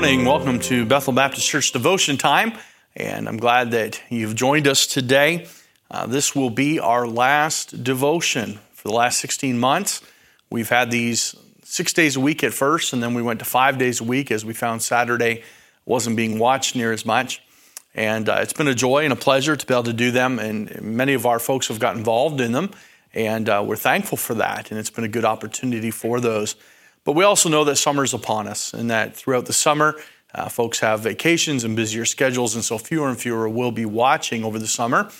morning. Welcome to Bethel Baptist Church Devotion Time, and I'm glad that you've joined us today. Uh, this will be our last devotion for the last 16 months. We've had these six days a week at first, and then we went to five days a week as we found Saturday wasn't being watched near as much. And uh, it's been a joy and a pleasure to be able to do them, and many of our folks have got involved in them, and uh, we're thankful for that. And it's been a good opportunity for those. But we also know that summer is upon us and that throughout the summer, uh, folks have vacations and busier schedules, and so fewer and fewer will be watching over the summer.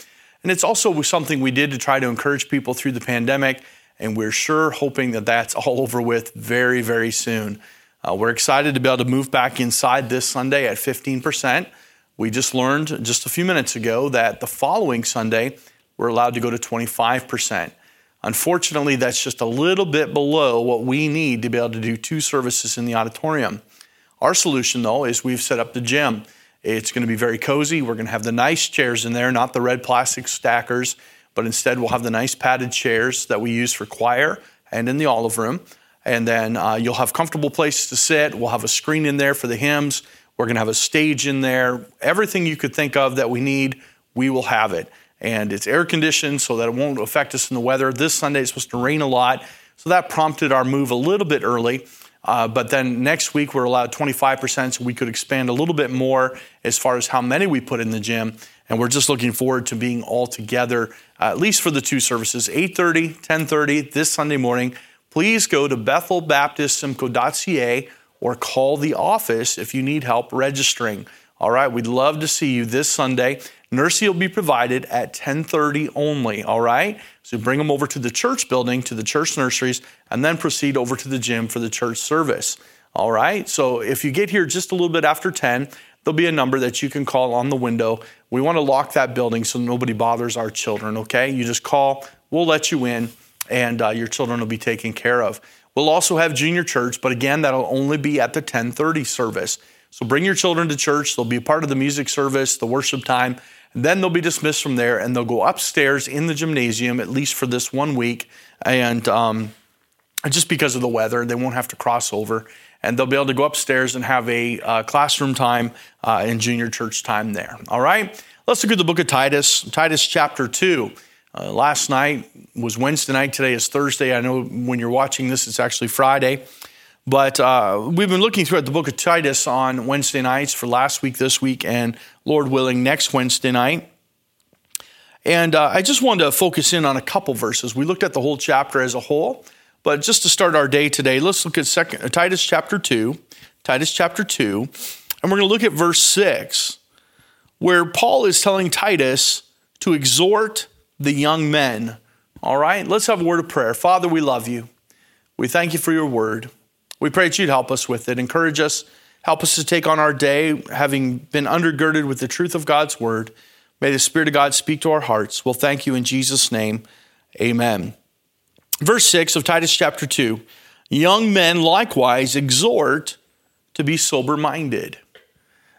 And it's also something we did to try to encourage people through the pandemic, and we're sure hoping that that's all over with very, very soon. Uh, we're excited to be able to move back inside this Sunday at 15%. We just learned just a few minutes ago that the following Sunday, we're allowed to go to 25%. Unfortunately, that's just a little bit below what we need to be able to do two services in the auditorium. Our solution, though, is we've set up the gym. It's going to be very cozy. We're going to have the nice chairs in there, not the red plastic stackers, but instead we'll have the nice padded chairs that we use for choir and in the olive room. And then uh, you'll have comfortable places to sit. We'll have a screen in there for the hymns. We're going to have a stage in there. Everything you could think of that we need, we will have it and it's air conditioned so that it won't affect us in the weather. This Sunday it's supposed to rain a lot, so that prompted our move a little bit early. Uh, but then next week we're allowed 25%, so we could expand a little bit more as far as how many we put in the gym. And we're just looking forward to being all together, uh, at least for the two services, 8:30, 10:30 this Sunday morning. Please go to BethelBaptistSimcoe.ca or call the office if you need help registering. All right, we'd love to see you this Sunday. Nursery will be provided at 10:30 only, all right? So bring them over to the church building, to the church nurseries, and then proceed over to the gym for the church service. All right? So if you get here just a little bit after 10, there'll be a number that you can call on the window. We want to lock that building so nobody bothers our children, okay? You just call, we'll let you in, and uh, your children will be taken care of. We'll also have junior church, but again, that'll only be at the 1030 service. So bring your children to church. They'll be a part of the music service, the worship time. And then they'll be dismissed from there and they'll go upstairs in the gymnasium, at least for this one week. And um, just because of the weather, they won't have to cross over. And they'll be able to go upstairs and have a uh, classroom time uh, and junior church time there. All right? Let's look at the book of Titus, Titus chapter 2. Uh, last night was Wednesday night. Today is Thursday. I know when you're watching this, it's actually Friday. But uh, we've been looking through at the book of Titus on Wednesday nights for last week, this week, and Lord willing, next Wednesday night. And uh, I just wanted to focus in on a couple verses. We looked at the whole chapter as a whole, but just to start our day today, let's look at second, uh, Titus chapter 2. Titus chapter 2, and we're going to look at verse 6, where Paul is telling Titus to exhort the young men. All right, let's have a word of prayer. Father, we love you. We thank you for your word. We pray that you'd help us with it, encourage us, help us to take on our day, having been undergirded with the truth of God's word. May the Spirit of God speak to our hearts. We'll thank you in Jesus' name. Amen. Verse 6 of Titus chapter 2 Young men likewise exhort to be sober minded.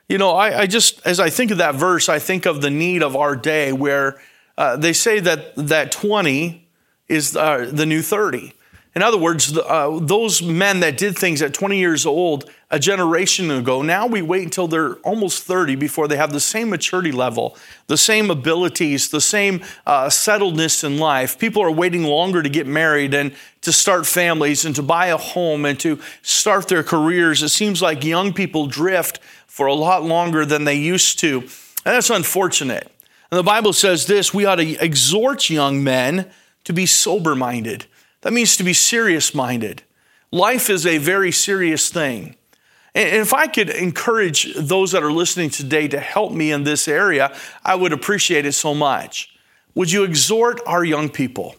You know, I, I, just, as I think of that verse, I think of the need of our day where uh, they say that, that 20 is uh, the new 30. In other words, uh, those men that did things at 20 years old a generation ago, now we wait until they're almost 30 before they have the same maturity level, the same abilities, the same uh, settledness in life. People are waiting longer to get married and to start families and to buy a home and to start their careers. It seems like young people drift for a lot longer than they used to. And that's unfortunate. And the Bible says this we ought to exhort young men to be sober minded. That means to be serious minded. Life is a very serious thing. And if I could encourage those that are listening today to help me in this area, I would appreciate it so much. Would you exhort our young people?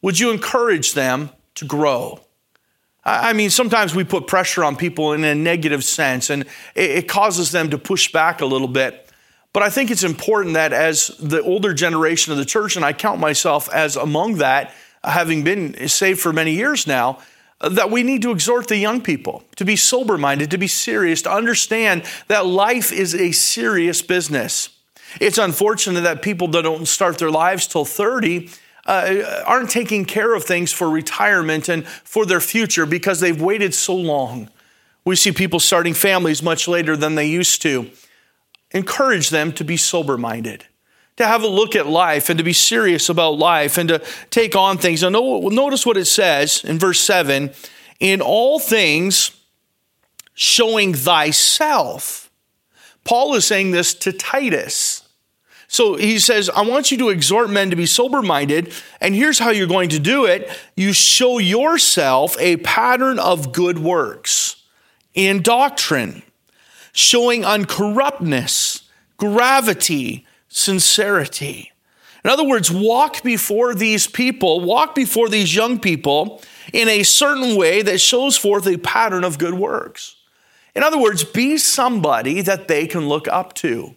Would you encourage them to grow? I mean, sometimes we put pressure on people in a negative sense, and it causes them to push back a little bit. But I think it's important that as the older generation of the church, and I count myself as among that, having been saved for many years now, that we need to exhort the young people to be sober minded, to be serious, to understand that life is a serious business. It's unfortunate that people that don't start their lives till 30 uh, aren't taking care of things for retirement and for their future because they've waited so long. We see people starting families much later than they used to. Encourage them to be sober minded, to have a look at life and to be serious about life and to take on things. Now, notice what it says in verse 7 in all things, showing thyself. Paul is saying this to Titus. So he says, I want you to exhort men to be sober minded. And here's how you're going to do it you show yourself a pattern of good works in doctrine, showing uncorruptness, gravity, sincerity. In other words, walk before these people, walk before these young people in a certain way that shows forth a pattern of good works. In other words, be somebody that they can look up to.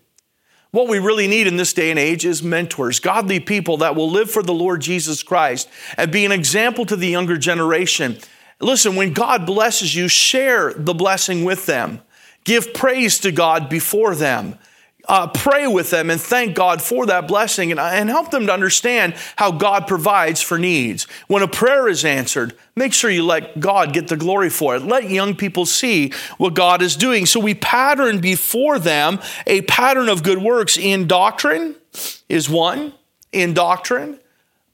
What we really need in this day and age is mentors, godly people that will live for the Lord Jesus Christ and be an example to the younger generation. Listen, when God blesses you, share the blessing with them. Give praise to God before them uh, pray with them and thank God for that blessing and, and help them to understand how God provides for needs. When a prayer is answered, make sure you let God get the glory for it. Let young people see what God is doing. So we pattern before them a pattern of good works in doctrine, is one. In doctrine,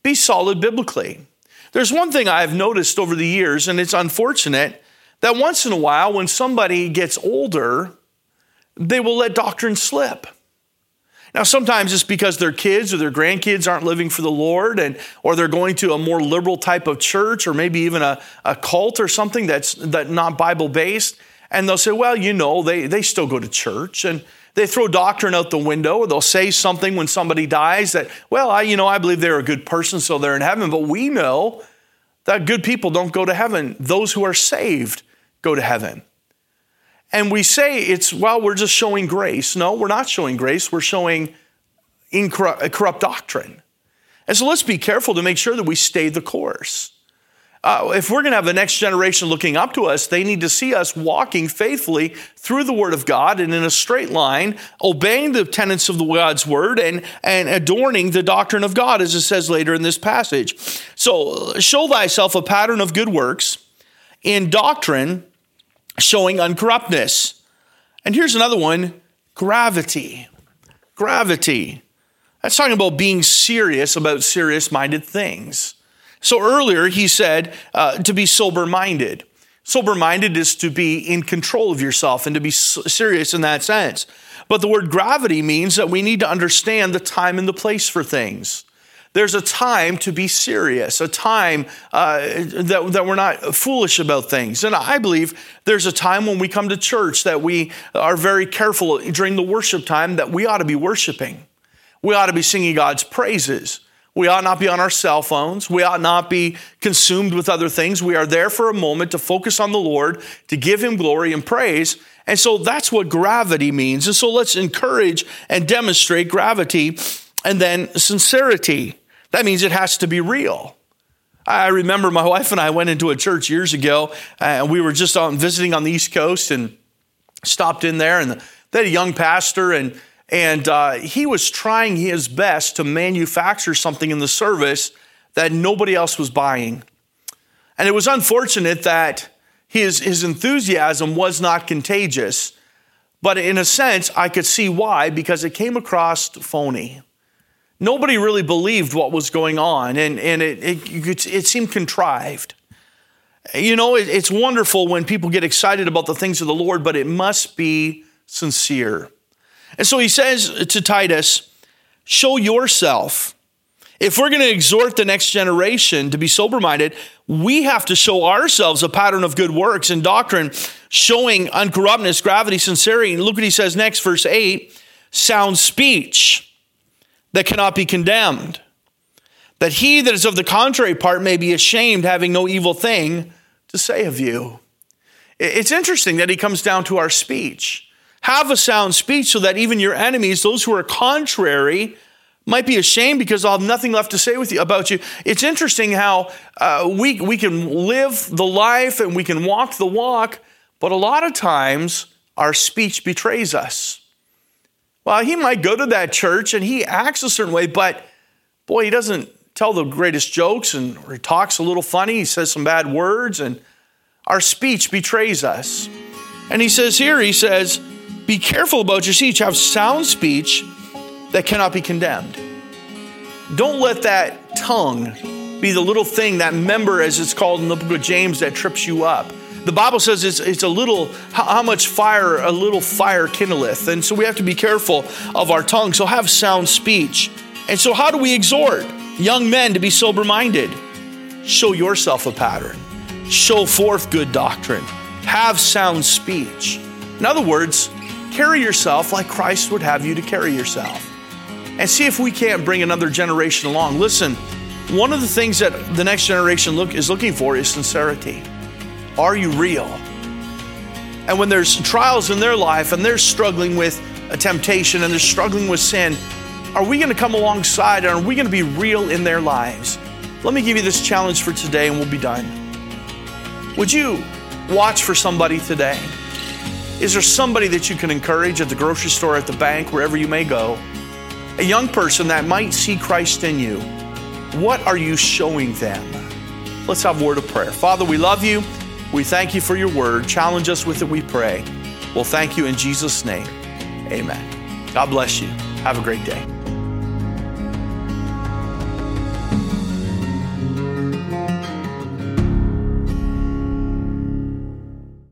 be solid biblically. There's one thing I've noticed over the years, and it's unfortunate that once in a while, when somebody gets older, they will let doctrine slip. Now, sometimes it's because their kids or their grandkids aren't living for the Lord, and or they're going to a more liberal type of church, or maybe even a, a cult or something that's that not Bible based. And they'll say, well, you know, they, they still go to church and they throw doctrine out the window, or they'll say something when somebody dies that, well, I, you know, I believe they're a good person, so they're in heaven. But we know that good people don't go to heaven. Those who are saved go to heaven. And we say it's, well, we're just showing grace. No, we're not showing grace. We're showing incorrupt, corrupt doctrine. And so let's be careful to make sure that we stay the course. Uh, if we're going to have the next generation looking up to us, they need to see us walking faithfully through the Word of God and in a straight line, obeying the tenets of the God's Word and, and adorning the doctrine of God, as it says later in this passage. So, show thyself a pattern of good works in doctrine showing uncorruptness. And here's another one gravity. Gravity. That's talking about being serious about serious minded things. So earlier he said uh, to be sober minded. Sober minded is to be in control of yourself and to be serious in that sense. But the word gravity means that we need to understand the time and the place for things. There's a time to be serious, a time uh, that, that we're not foolish about things. And I believe there's a time when we come to church that we are very careful during the worship time that we ought to be worshiping. We ought to be singing God's praises. We ought not be on our cell phones. We ought not be consumed with other things. We are there for a moment to focus on the Lord, to give Him glory and praise. And so that's what gravity means. And so let's encourage and demonstrate gravity and then sincerity. That means it has to be real. I remember my wife and I went into a church years ago, and we were just on visiting on the East Coast and stopped in there, and they had a young pastor, and and uh, he was trying his best to manufacture something in the service that nobody else was buying, and it was unfortunate that his his enthusiasm was not contagious, but in a sense, I could see why because it came across phony nobody really believed what was going on, and, and it, it, it seemed contrived. You know, it, it's wonderful when people get excited about the things of the Lord, but it must be sincere. And so he says to Titus, show yourself. If we're going to exhort the next generation to be sober minded, we have to show ourselves a pattern of good works and doctrine, showing uncorruptness, gravity, sincerity. And look what he says next, verse 8 sound speech that cannot be condemned. That he that is of the contrary part may be ashamed, having no evil thing to say of you. It's interesting that he comes down to our speech. Have a sound speech so that even your enemies, those who are contrary, might be ashamed because I'll have nothing left to say with you about you. It's interesting how uh, we, we can live the life and we can walk the walk, but a lot of times our speech betrays us. Well, he might go to that church and he acts a certain way, but boy, he doesn't tell the greatest jokes and he talks a little funny. He says some bad words, and our speech betrays us. And he says here, he says, Be careful about your speech, have sound speech that cannot be condemned. Don't let that tongue be the little thing, that member, as it's called in the book of James, that trips you up. The Bible says it's, it's a little, how, how much fire a little fire kindleth. And so we have to be careful of our tongue. So have sound speech. And so, how do we exhort young men to be sober minded? Show yourself a pattern, show forth good doctrine, have sound speech. In other words, carry yourself like Christ would have you to carry yourself. And see if we can't bring another generation along. Listen, one of the things that the next generation look, is looking for is sincerity. Are you real? And when there's trials in their life and they're struggling with a temptation and they're struggling with sin, are we going to come alongside and are we going to be real in their lives? Let me give you this challenge for today and we'll be done. Would you watch for somebody today? Is there somebody that you can encourage at the grocery store, at the bank, wherever you may go? A young person that might see Christ in you. What are you showing them? Let's have a word of prayer. Father, we love you. We thank you for your word. Challenge us with it, we pray. We'll thank you in Jesus' name. Amen. God bless you. Have a great day.